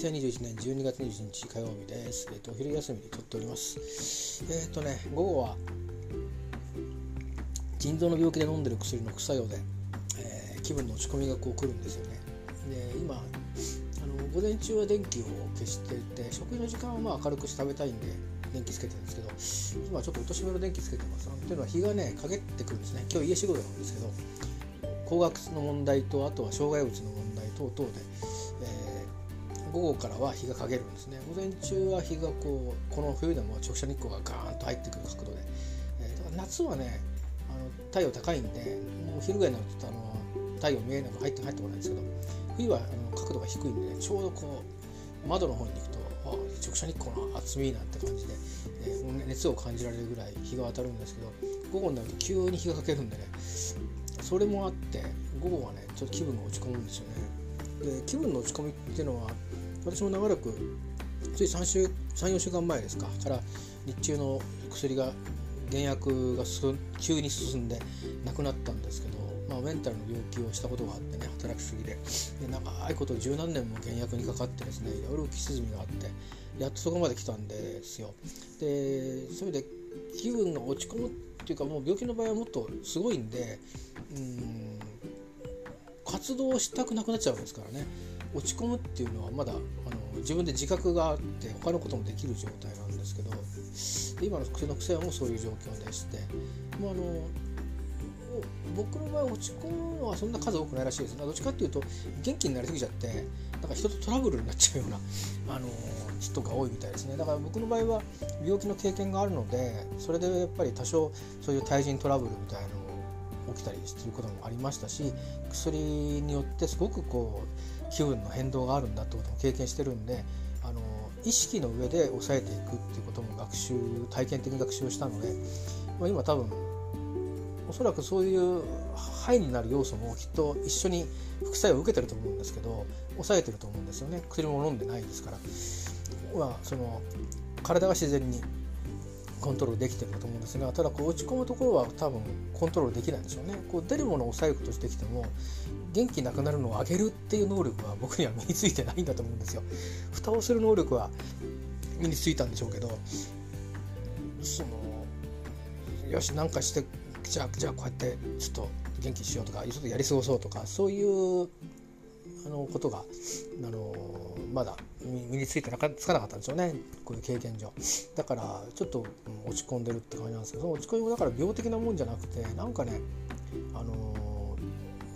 2021年12月21日火曜日です。えっ、と、お昼休みに撮っております。えっ、とね、午後は腎臓の病気で飲んでる薬の副作用で、えー、気分の落ち込みがこう来るんですよね。で、今、あの午前中は電気を消していて、食事の時間はまあ明るくして食べたいんで、電気つけてるんですけど、今ちょっと落とし目の電気つけてます。というのは日がね、陰ってくるんですね。今日家仕事なんですけど、高額の問題と、あとは障害物の問題等々で、午後からは日が陰るんですね午前中は日がこうこの冬でも直射日光がガーンと入ってくる角度で、えー、だから夏はねあの太陽高いんでもう昼ぐらいになるとあの太陽見えなく入って入ってこないんですけど冬はあの角度が低いんでねちょうどこう窓の方に行くとあ直射日光の厚みなんて感じで、えー、熱を感じられるぐらい日が当たるんですけど午後になると急に日がかけるんでねそれもあって午後はねちょっと気分が落ち込むんですよね。で気分の落ち込みっていうのは私も長らくつい3週34週間前ですかから日中の薬が減薬が急に進んでなくなったんですけど、まあ、メンタルの病気をしたことがあってね働きすぎでで長いこと十何年も減薬にかかってですねいろいろ浮き沈みがあってやっとそこまで来たんですよ。でそれで気分が落ち込むっていうかもう病気の場合はもっとすごいんでうん活動したくなくなっちゃうんですからね。落ち込むっていうのはまだあの自分で自覚があって他のこともできる状態なんですけど今の薬の癖はもうそういう状況でしてもうあの僕の場合落ち込むのはそんな数多くないらしいです。どっちかっていうと元気になりすぎちゃってなんか人とトラブルになっちゃうようなあの人が多いみたいですね。だから僕の場合は病気の経験があるのでそれでやっぱり多少そういう対人トラブルみたいなの起きたりすることもありましたし薬によってすごくこう気分の変動があるんだってことも経験してるんであの意識の上で抑えていくっていうことも学習体験的に学習をしたので、まあ、今多分おそらくそういう肺になる要素もきっと一緒に副作用を受けてると思うんですけど抑えてると思うんですよね。薬も飲んでないですから、まあ、その体が自然にコントロールできてると思うんですがただこう落ち込むところは多分コントロールできないんでしょうね。こう出るものを抑えることしてきても元気なくなるのを上げるっていう能力は僕には身についてないんだと思うんですよ。蓋をする能力は身についたんでしょうけどそのよし何かしてじゃあじゃあこうやってちょっと元気しようとかちょっとやり過ごそうとかそういうあのことがあのまだ身についてなかつかなかったんですよね。こういう経験上。だからちょっと、うん、落ち込んでるって感じなんですけどその落ち込みもだから病的なもんじゃなくてなんかねあの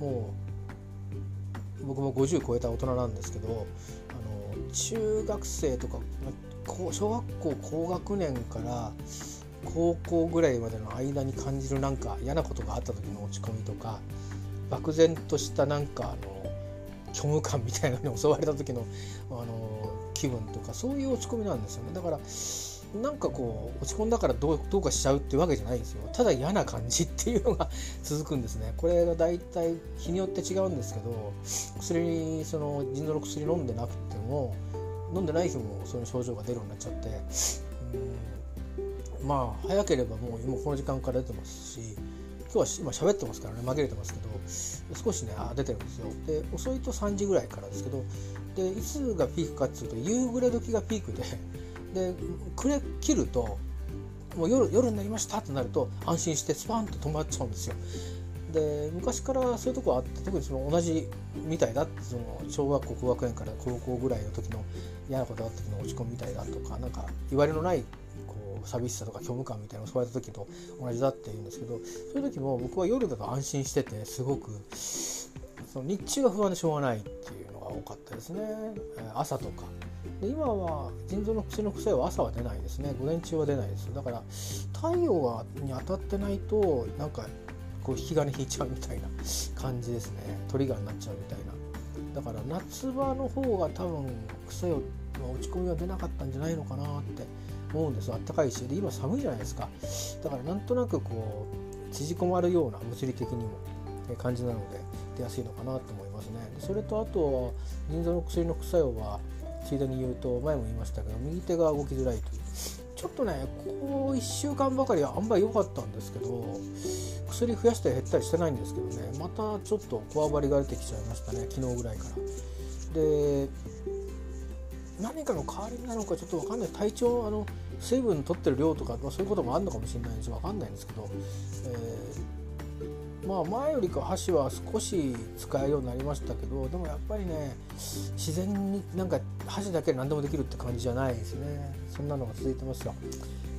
もう僕も50超えた大人なんですけどあの中学生とか小学校高学年から高校ぐらいまでの間に感じるなんか嫌なことがあった時の落ち込みとか漠然としたなんかあの虚無感みたいなのに襲われた時のあの気分とかそういう落ち込みなんですよね。だからなんかこう落ち込んだからどうどうかしちゃうっていうわけじゃないんですよ。ただ嫌な感じっていうのが 続くんですね。これが大体日によって違うんですけど薬その腎臓の薬飲んでなくても飲んでない日もそういう症状が出るようになっちゃってうんまあ早ければもう今この時間から出てますし今日は今喋ってますからね紛れてますけど少しね出てるんですよ。で遅いと3時ぐらいからですけどでいつがピークかっていうと夕暮れ時がピークでで暮れ切るともう夜夜になりましたってなると安心してスパンと止まっちゃうんですよ。で昔からそういうとこあって特にその同じみたいだってその小学校高学年から高校ぐらいの時の嫌なことがあった時の落ち込みみたいだとかなんか言われのないこう寂しさとか虚無感みたいなのを襲われた時と同じだって言うんですけどそういう時も僕は夜だと安心しててすごくその日中は不安でしょうがないっていうのが多かったですね。朝とか。で今は腎臓の薬の副作用は朝は出ないですね。午前中は出ないです。だから太陽はに当たってないとなんかこう引き金引いちゃうみたいな 感じですね。トリガーになっちゃうみたいな。だから夏場の方が多分副作用落ち込みは出なかったんじゃないのかなって思うんです。あったかいし。で今寒いじゃないですか。だからなんとなくこう縮こまるような物理的にも感じなので出やすいのかなと思いますね。それとあと腎臓の薬の副作用はついでに言うと前も言いましたけど右手が動きづらいという。ちょっとねここ1週間ばかりはあんまり良かったんですけど薬増やしたり減ったりしてないんですけどねまたちょっとこわばりが出てきちゃいましたね昨日ぐらいから。で何かの代わりなのかちょっと分かんない。体調あの水分取ってる量とか、まあ、そういうこともあるのかもしれないんです分かんないんですけど、えー、まあ前よりか箸は少し使えるようになりましたけどでもやっぱりね自然になんか箸だけで何でもできるって感じじゃないですねそんなのが続いてますよ。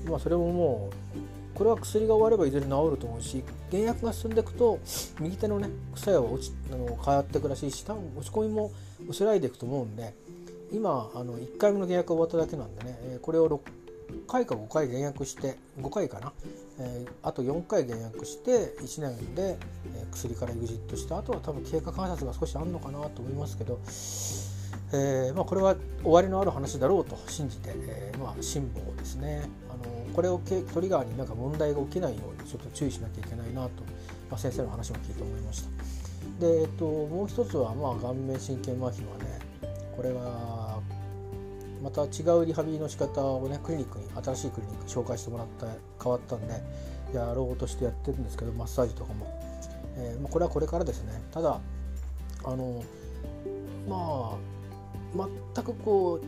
まあ、それももうこれは薬が終わればいずれ治ると思うし減薬が進んでいくと右手のね草や落ちあの変わっていくらしいし多分落ち込みも薄らいでいくと思うんで今あの1回目の減薬が終わっただけなんでね、これを6回か5回減薬して5回かな、えー、あと4回減薬して1年で、え薬からエグジットした。あとは多分経過観察が少しあるのかなと思いますけど、えーまあ、これは終わりのある話だろうと信じて、えー、まあ辛抱ですね。あのこれをトリガーになんか問題が起きないようにちょっと注意しなきゃいけないなと、まあ、先生の話も聞いて思いました。で、えっと、もう一つは、まあ、顔面神経麻痺はねこれはまた違うリハビリの仕方をねクリニックに新しいクリニック紹介してもらった変わったんでやろうとしてやってるんですけどマッサージとかも、えーまあ、これはこれからですね。ただあのまあ全くこう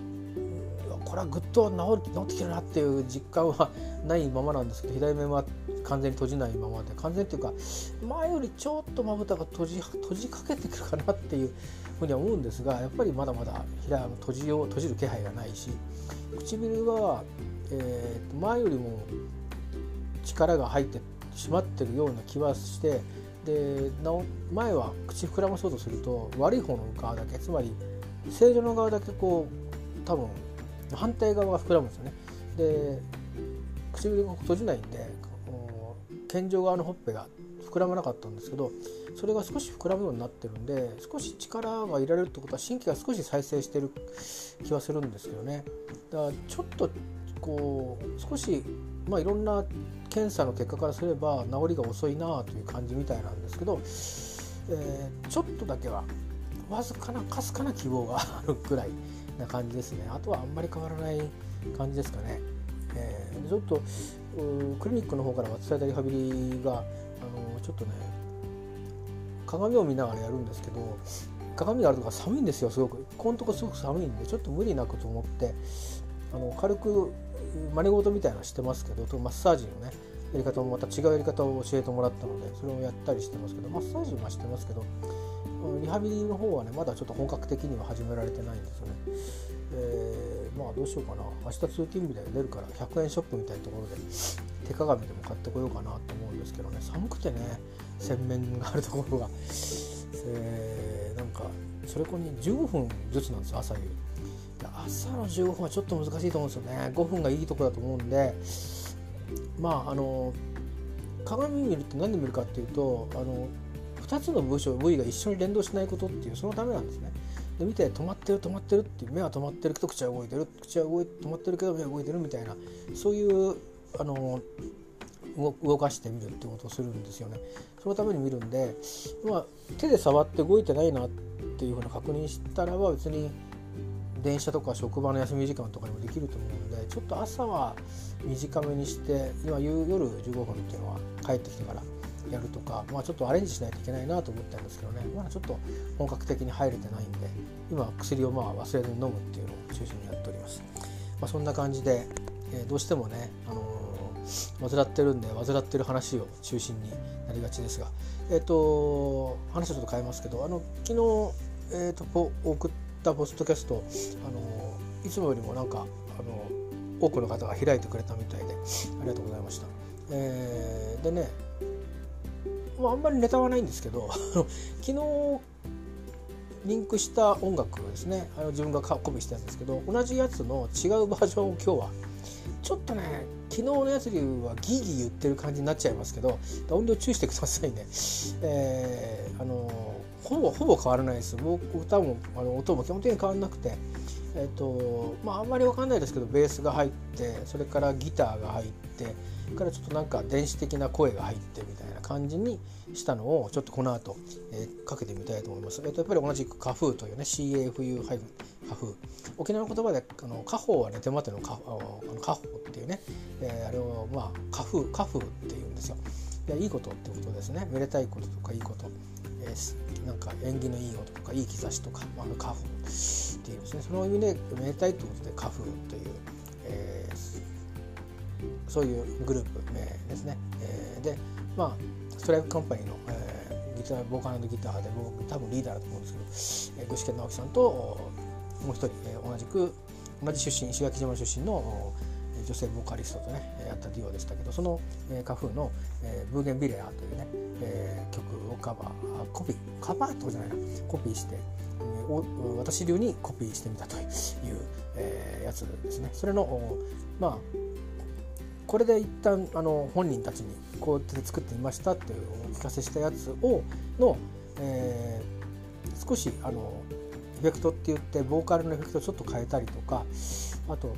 これはぐっと治治ってきてるなっていう実感はないままなんですけど左目は完全に閉じないままで完全っていうか前よりちょっとまぶたが閉じ閉じかけてくるかなっていうふうには思うんですがやっぱりまだまだ閉じよう閉じる気配がないし唇は、えー、前よりも力が入ってしまってるような気はしてでなお前は口膨らまそうとすると悪い方の側だけつまり正常の側だけこう多分反対側が膨らむんですよね。で唇が閉じないんで健常側のほっぺが膨らまなかったんですけどそれが少し膨らむようになってるんで少し力が入られるってことは神経が少し再生してる気はするんですけどねだからちょっとこう少しまあいろんな検査の結果からすれば治りが遅いなという感じみたいなんですけど、えー、ちょっとだけはわずかなかすかな希望があるくらいな感じですね。あとはあんまり変わらない感じですかね、えー、ちょっとクリニックの方から渡されたリハビリがあのちょっとね鏡を見ながらやるんですけど鏡があるとか寒いんですよすごく。ここのとこすごく寒いんでちょっと無理なくと思ってあの軽く真似事みたいなのしてますけどとマッサージのねやり方もまた違うやり方を教えてもらったのでそれをやったりしてますけどマッサージはしてますけどリハビリの方はねまだちょっと本格的には始められてないんですよね。えー、まあどうしようかな。明日通勤日で出るから100円ショップみたいなところで手鏡でも買ってこようかなと思うんですけどね。寒くてね洗面があるところが、えー、なんかそれこに15分ずつなんですよ朝夕。朝の15分はちょっと難しいと思うんですよね。5分がいいとこだと思うんで。まああの鏡見るって何で見るかっていうとあの2つの部署部位が一緒に連動しないことっていうそのためなんですね。で見て止まってる止まってるって目は止まってるけど口は動いてる口は動い止まってるけど目は動いてるみたいなそういうあの動かしてみるってことをするんですよね。そのために見るんで、まあ、手で触って動いてないなっていうふうな確認したらば別に電車とか職場の休み時間とかにもできると思うのでちょっと朝は短めにして今夕夜15分っていうのは帰ってきてからやるとか、まあ、ちょっとアレンジしないといけないなと思ったんですけどね。まだちょっと本格的に入れてないんで今薬をまあ忘れずに飲むっていうのを中心にやっております、まあ、そんな感じで、えー、どうしてもね、あのー、患ってるんで患ってる話を中心になりがちですが。えっ、ー、と話をちょっと変えますけどあの昨日、えーと、と送ったポストキャスト、あのいつもよりもなんか、あの多くの方が開いてくれたみたいでありがとうございました。えー、でねまあ、あんまりネタはないんですけど 昨日リンクした音楽ですねあの自分がコピーしたやつですけど同じやつの違うバージョンを今日はちょっとね昨日のやつではギーギー言ってる感じになっちゃいますけど音量注意してくださいね、えー、あのほぼほぼ変わらないです。僕歌もあの音も基本的に変わらなくてえっ、ー、とまああんまり分かんないですけどベースが入ってそれからギターが入ってからちょっとなんか電子的な声が入ってみたいな感じにしたのをちょっとこの後、えー、かけてみたいと思います。えー、とやっぱり同じく花風というね CAFU- 花風沖縄の言葉であの花宝はね手間手の花あの花宝っていうね、えー、あれをまあ花風花風っていうんですよ。いやいいことってことですね。めでたいこととかいいこと、えー、なんか縁起のいい音とかいい兆しとか、まあ、花粉っていうですね。その意味でめでたいということで花粉という、そういうグループ名ですね、えー、でまあストライクカンパニーの、えー、ギターボーカルギターで僕多分リーダーだと思うんですけど、えー、具志堅直樹さんともう一人、えー、同じく同じ出身石垣島出身の女性ボーカリストとねやったデュオでしたけどその、えー、カフーの、えー、ブーゲンビレアというね、えー、曲をカバーコピーカバーってことじゃないな。コピーして、えー、私流にコピーしてみたという、えー、やつですね。それのまあこれで一旦あの本人たちにこうやって作ってみましたっていうお聞かせしたやつをの、えー、少しあのエフェクトって言ってボーカルのエフェクトをちょっと変えたりとかあと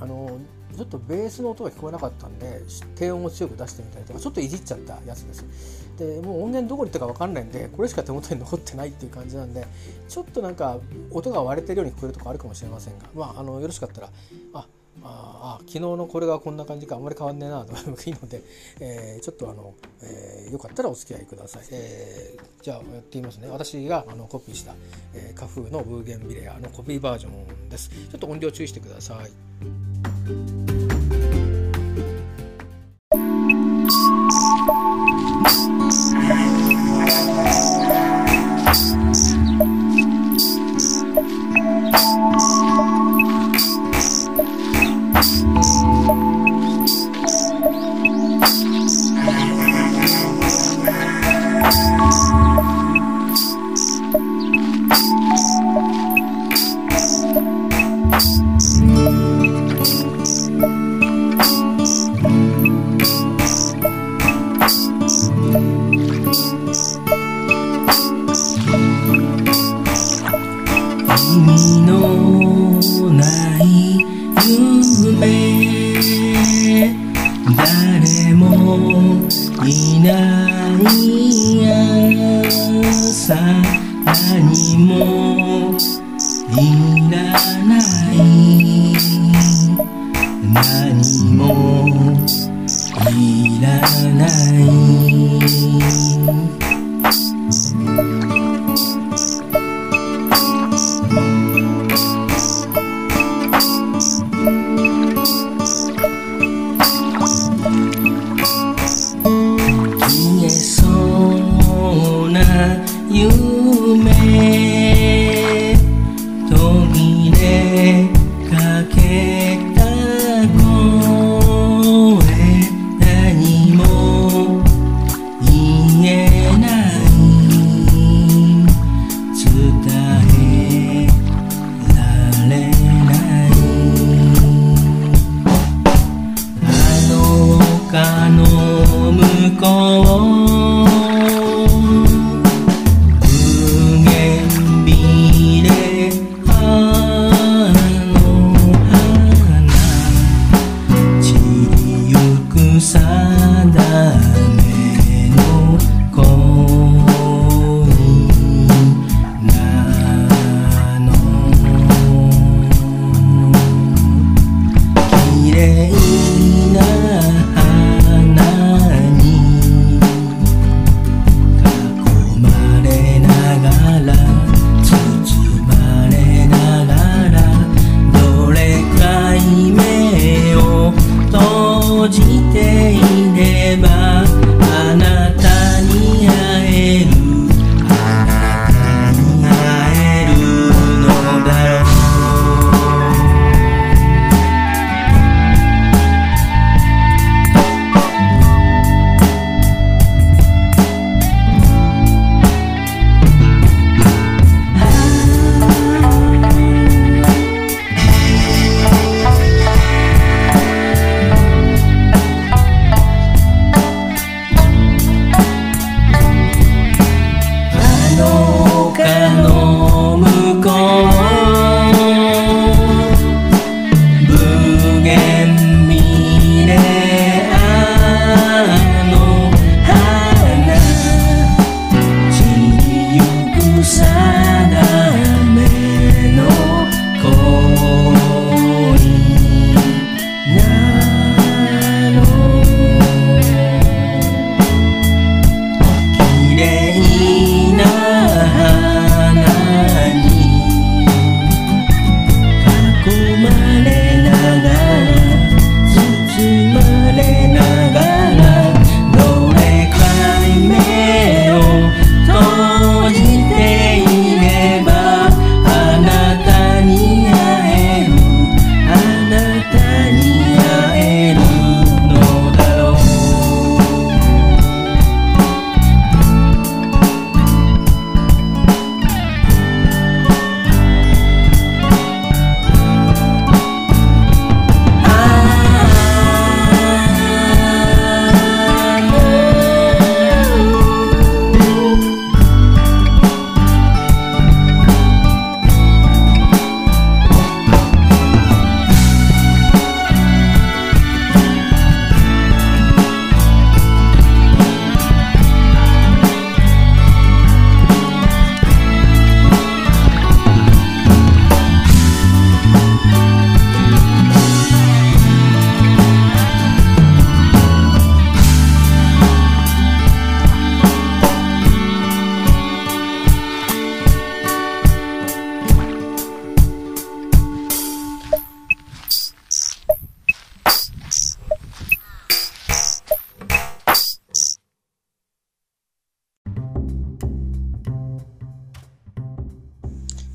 あのちょっとベースの音が聞こえなかったんで低音を強く出してみたりとかちょっといじっちゃったやつです。でもう音源どこに行ったか分かんないんでこれしか手元に残ってないっていう感じなんでちょっとなんか音が割れてるように聞こえるとこあるかもしれませんがまああのよろしかったらあああ昨日のこれがこんな感じかあんまり変わんねえなと思いいので、えー、ちょっとあの、えー、よかったらお付き合いください、えー、じゃあやってみますね。私があのコピーした、えー、カフーのブーゲンビレアのコピーバージョンです。ちょっと音量注意してください。閉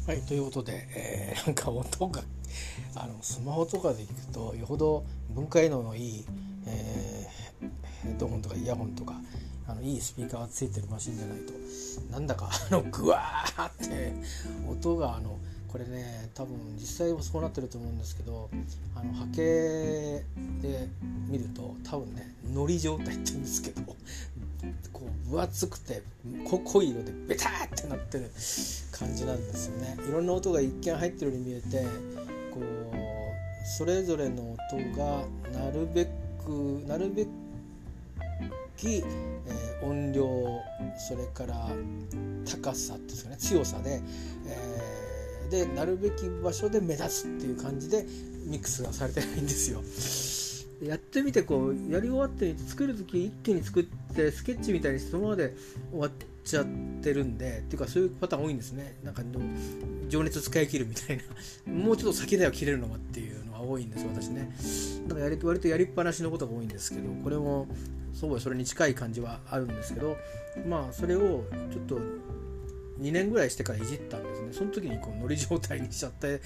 はいということで、えー、なんか音があのスマホとかで聞くとよほど分解能のいい、えー、ヘッドホンとかイヤホンとかあのいいスピーカーがついてるマシンじゃないとなんだかあのグワーって音があのこれね多分実際はそうなってると思うんですけどあの波形で見ると多分ねのり状態って言うんですけど分厚くて濃い色でベターってなってる感じなんですよねいろんな音が一見入ってるように見えてこうそれぞれの音がなるべくなるべき、えー、音量それから高さっていうんですかね強さで、えー、でなるべき場所で目立つっていう感じでミックスがされてないんですよ。やってみてこうやり終わって作る時一気に作ってスケッチみたいにそのままで終わっちゃってるんでっていうかそういうパターン多いんですね。なんか情熱使い切るみたいな。もうちょっと先だよ切れるのがっていうのが多いんです私ね。だからやり割とやりっぱなしのことが多いんですけどこれもそうはそれに近い感じはあるんですけどまあそれをちょっと2年ぐらいしてからいじったんですね。その時にこうノリ状態にしちゃったや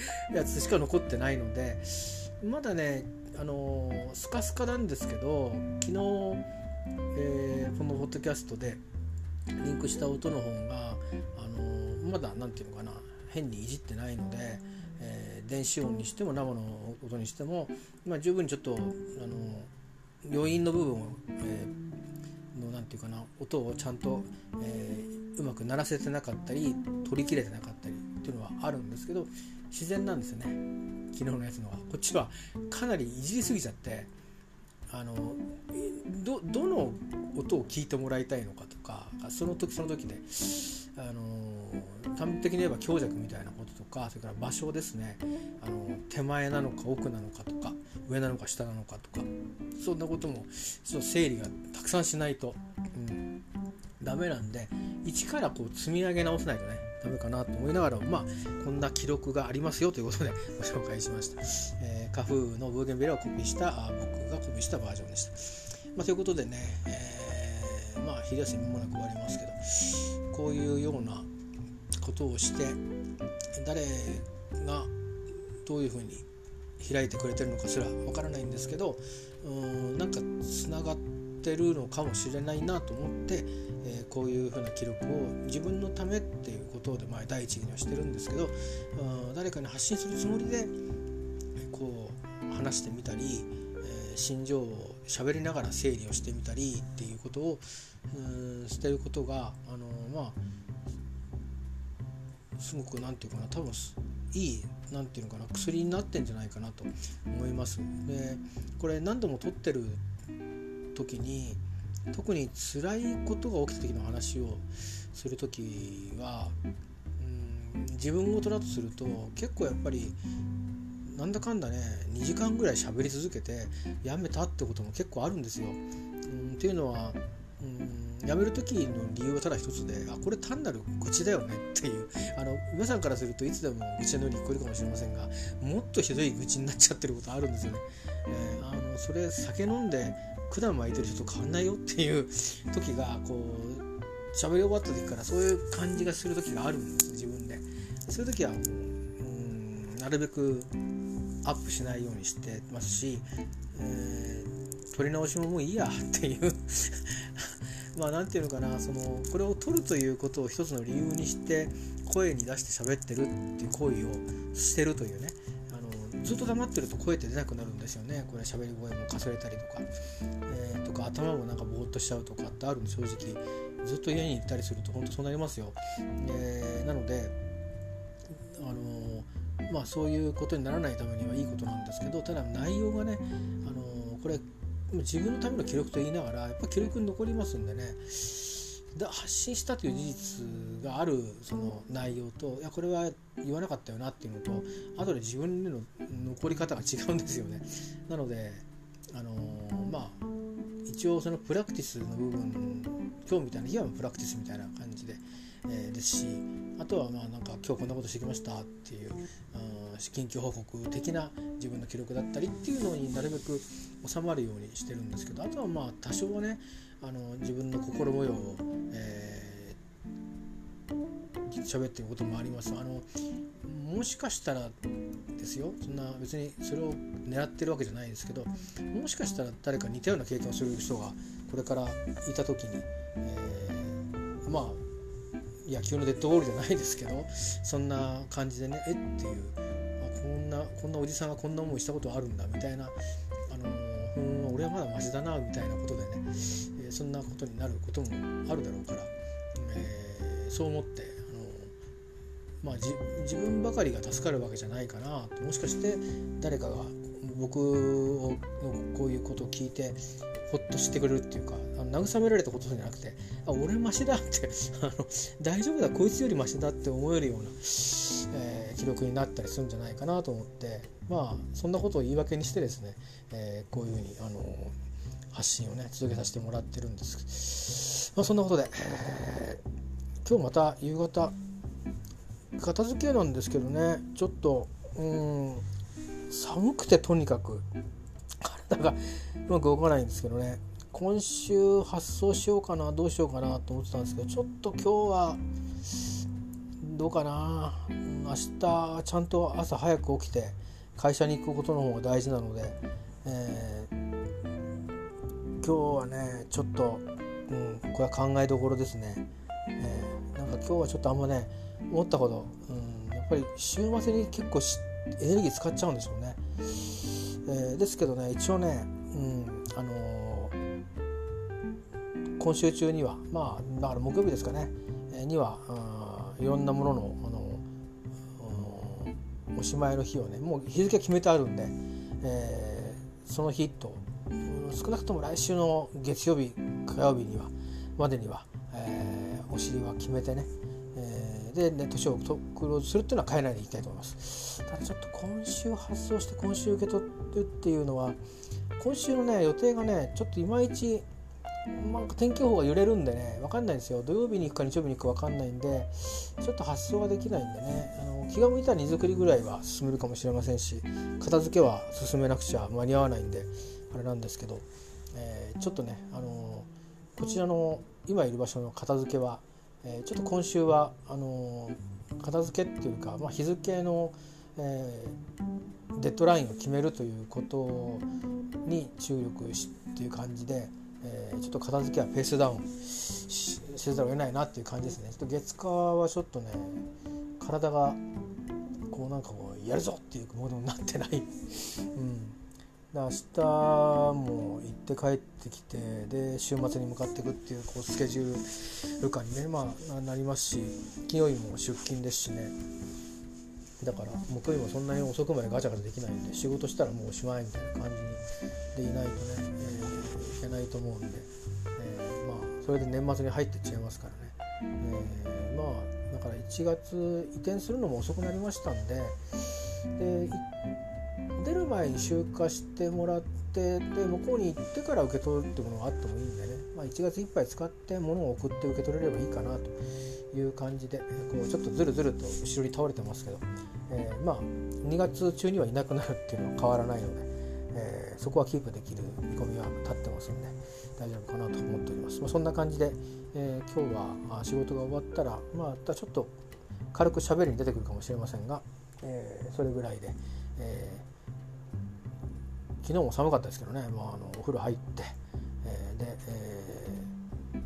つしか残ってないのでまだねあのスカスカなんですけど昨日、えー、このポッドキャストでリンクした音の方が、あのまだ何て言うのかな変にいじってないので、えー、電子音にしても生の音にしても、まあ、十分ちょっと、あの余韻の部分を、えー、のなんていうかな音をちゃんと、えー、うまく鳴らせてなかったり取り切れてなかったりっていうのはあるんですけど自然なんですよね。昨日のやつのは。こっちはかなりいじりすぎちゃってあのどどの音を聞いてもらいたいのかとかその時その時であの端的に言えば強弱みたいなこととかそれから場所ですね。あの手前なのか奥なのかとか上なのか下なのかとかそんなこともちょっと整理がたくさんしないと、うん、ダメなんで一からこう積み上げ直さないとね。ダメかなと思いながらもまあこんな記録がありますよということで ご紹介しました、えー、カフーのブーゲンベラをコピーした僕がコピーしたバージョンでした、まあ、ということでね、えー、まあ昼休みもなく終わりますけどこういうようなことをして誰がどういうふうに開いてくれてるのかすらわからないんですけどうんなんかつながってるのかもしれないなと思って、えー、こういうふうな記録を自分のためっていうことで、まあ、第一義にはしてるんですけど誰かに発信するつもりでこう話してみたり、えー、心情を喋りながら整理をしてみたりっていうことをうんしてることがあのまあすごく何て言うかな多分いい何て言うのかな薬になってんじゃないかなと思います。でこれ何度も取ってる時に特に辛いことが起きた時の話をする時はうん自分事だとすると結構やっぱりなんだかんだね2時間ぐらい喋り続けてやめたってことも結構あるんですよ。うんっていうのはうん辞める時の理由はただ一つであこれ単なる愚痴だよねっていうあの皆さんからするといつでも愚痴のように聞こえるかもしれませんがもっとひどい愚痴になっちゃってることあるんですよね。えー、あのそれ酒飲んで管巻いてる人と変わんないよっていう時がこう喋り終わった時からそういう感じがする時があるんです自分で。そういう時はうんなるべくアップしないようにしてますし、えー、撮り直しももういいやっていう まあ何て言うのかなそのこれを撮るということを一つの理由にして声に出して喋ってるっていう行為をしてるというねずっと黙ってると声って出なくなるんですよね。これ喋り声もかすれたりとか、えー、とか頭もなんかぼーっとしちゃうとかってあるんで正直。ずっと家に行ったりすると本当そうなりますよ、えー、なのであのまあそういうことにならないためにはいいことなんですけどただ内容がねあのこれ自分のための記録と言いながらやっぱ記録に残りますんでね。だ発信したという事実があるその内容といやこれは言わなかったよなっていうのと後で自分での残り方が違うんですよね。なのであのー、まあ一応そのプラクティスの部分今日みたいな日はプラクティスみたいな感じで、えー、ですしあとはまあなんか今日こんなことしてきましたっていう、近況報告的な自分の記録だったりっていうのになるべく収まるようにしてるんですけどあとはまあ多少はねあの自分の心模様を、えー、喋ってることもあります。あのもしかしたらですよ。そんな別にそれを狙ってるわけじゃないですけどもしかしたら誰か似たような経験をする人がこれからいた時に、えー、まあ野球のデッドボールじゃないですけどそんな感じでねえっ？ていうあこんなこんなおじさんがこんな思いしたことあるんだみたいな、あのー、俺はまだマシだなみたいなことでね、そんなことになることもあるだろうから、えー、そう思ってあのまあ、自分ばかりが助かるわけじゃないかなと。もしかして誰かが僕のこういうことを聞いてほっとしてくれるっていうかあの慰められたことじゃなくてあ俺マシだって あの大丈夫だこいつよりマシだって思えるような、えー、記録になったりするんじゃないかなと思ってまあそんなことを言い訳にしてですね、えー、こういうふうにあの発信をね続けさせてもらってるんです、まあ、そんなことで、今日また夕方片付けなんですけどねちょっとうん寒くてとにかく体がうまく動かないんですけどね今週発送しようかなどうしようかなと思ってたんですけどちょっと今日はどうかな明日ちゃんと朝早く起きて会社に行くことの方が大事なので、えー、今日はねちょっと、うん、これは考えどころですね、えー、なんか今日はちょっとあんまね思ったほど、うん、やっぱり週末に結構エネルギー使っちゃうんでしょうね。えー、ですけどね一応ね、うんあのー、今週中にはまあだから木曜日ですかね、えー、にはあいろんなものの、あのー、おしまいの日をねもう日付決めてあるんで、えー、その日と少なくとも来週の月曜日火曜日にはまでには、えー、お尻は決めてねでネットショーをクローズするっていうのは変えないでいきたいと思います。ただちょっと今週発送して今週受け取るっていうのは今週のね予定がねちょっといまいちなんか天気予報が揺れるんでね分かんないんですよ。土曜日に行くか日曜日に行くか分かんないんでちょっと発送ができないんでねあの気が向いたら荷造りぐらいは進めるかもしれませんし片付けは進めなくちゃ間に合わないんであれなんですけど、えー、ちょっとね、あのこちらの今いる場所の片付けはえー、ちょっと今週はあの、片付けっていうか、まあ、日付の、えー、デッドラインを決めるということに注力しっていう感じで、えちょっと片付けはペースダウンせざるを得ないなっていう感じですね。ちょっと月火はちょっとね体がこうなんかこうやるぞっていうモードになってない、うんで明日も行って帰ってきてで週末に向かっていくっていうこうスケジュール感にね、まあ、なりますし金曜日も出勤ですしね。だから木曜日もそんなに遅くまでガチャガチャできないんで仕事したらもうおしまいみたいな感じでいないとね、えー、いけないと思うんで、えー、まあそれで年末に入ってっちゃいますからね、えー、まあだから1月移転するのも遅くなりましたんでで出る前に集荷してもらってで向こうに行ってから受け取るってものがあってもいいんでね、まあ、1月いっぱい使って物を送って受け取れればいいかなという感じでこうちょっとずるずると後ろに倒れてますけど、えー、まあ2月中にはいなくなるっていうのは変わらないので、えー、そこはキープできる見込みは立ってますんで大丈夫かなと思っております、まあ、そんな感じで、えー、今日は仕事が終わったらまあちょっと軽く喋りに出てくるかもしれませんが、えー、それぐらいで、えー昨日も寒かったですけどね、まあ、あのお風呂入って、えー、で、え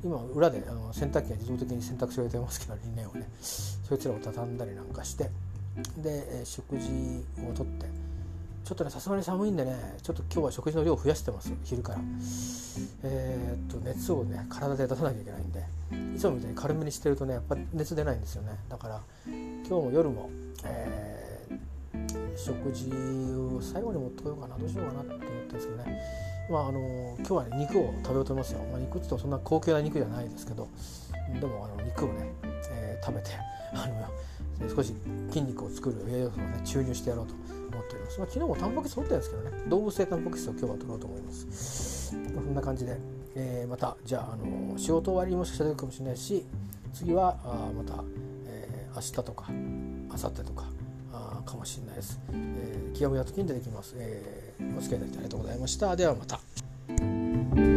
ー、今裏であの洗濯機が自動的に洗濯してくれてますけどリネンをねそいつらを畳んだりなんかしてで、えー、食事をとってちょっとねさすがに寒いんでねちょっと今日は食事の量を増やしてます昼から。えー、っと熱をね体で出さなきゃいけないんでいつもみたいに軽めにしてるとねやっぱ熱出ないんですよね。だから今日も夜も、えー食事を最後に持ってこようかなどうしようかなって思ってるんですけどね。まああの今日はね肉を食べようと思いますよ、まあ、肉って言ってもそんな高級な肉じゃないですけど。でもあの肉をね、えー、食べて あの少し筋肉を作る栄養素をね注入してやろうと思っております、まあ、昨日もタンパク質取ったんですけどね。動物性タンパク質を今日は取ろうと思います。まあ、そんな感じで、えー、またじゃああの仕事終わりにもしかしたら出るかもしれないし次はあまた、えー、明日とか明後日とかかもしれないです。えー、気が向いた時に出てきます。えー、お付き合いいただきありがとうございました。ではまた。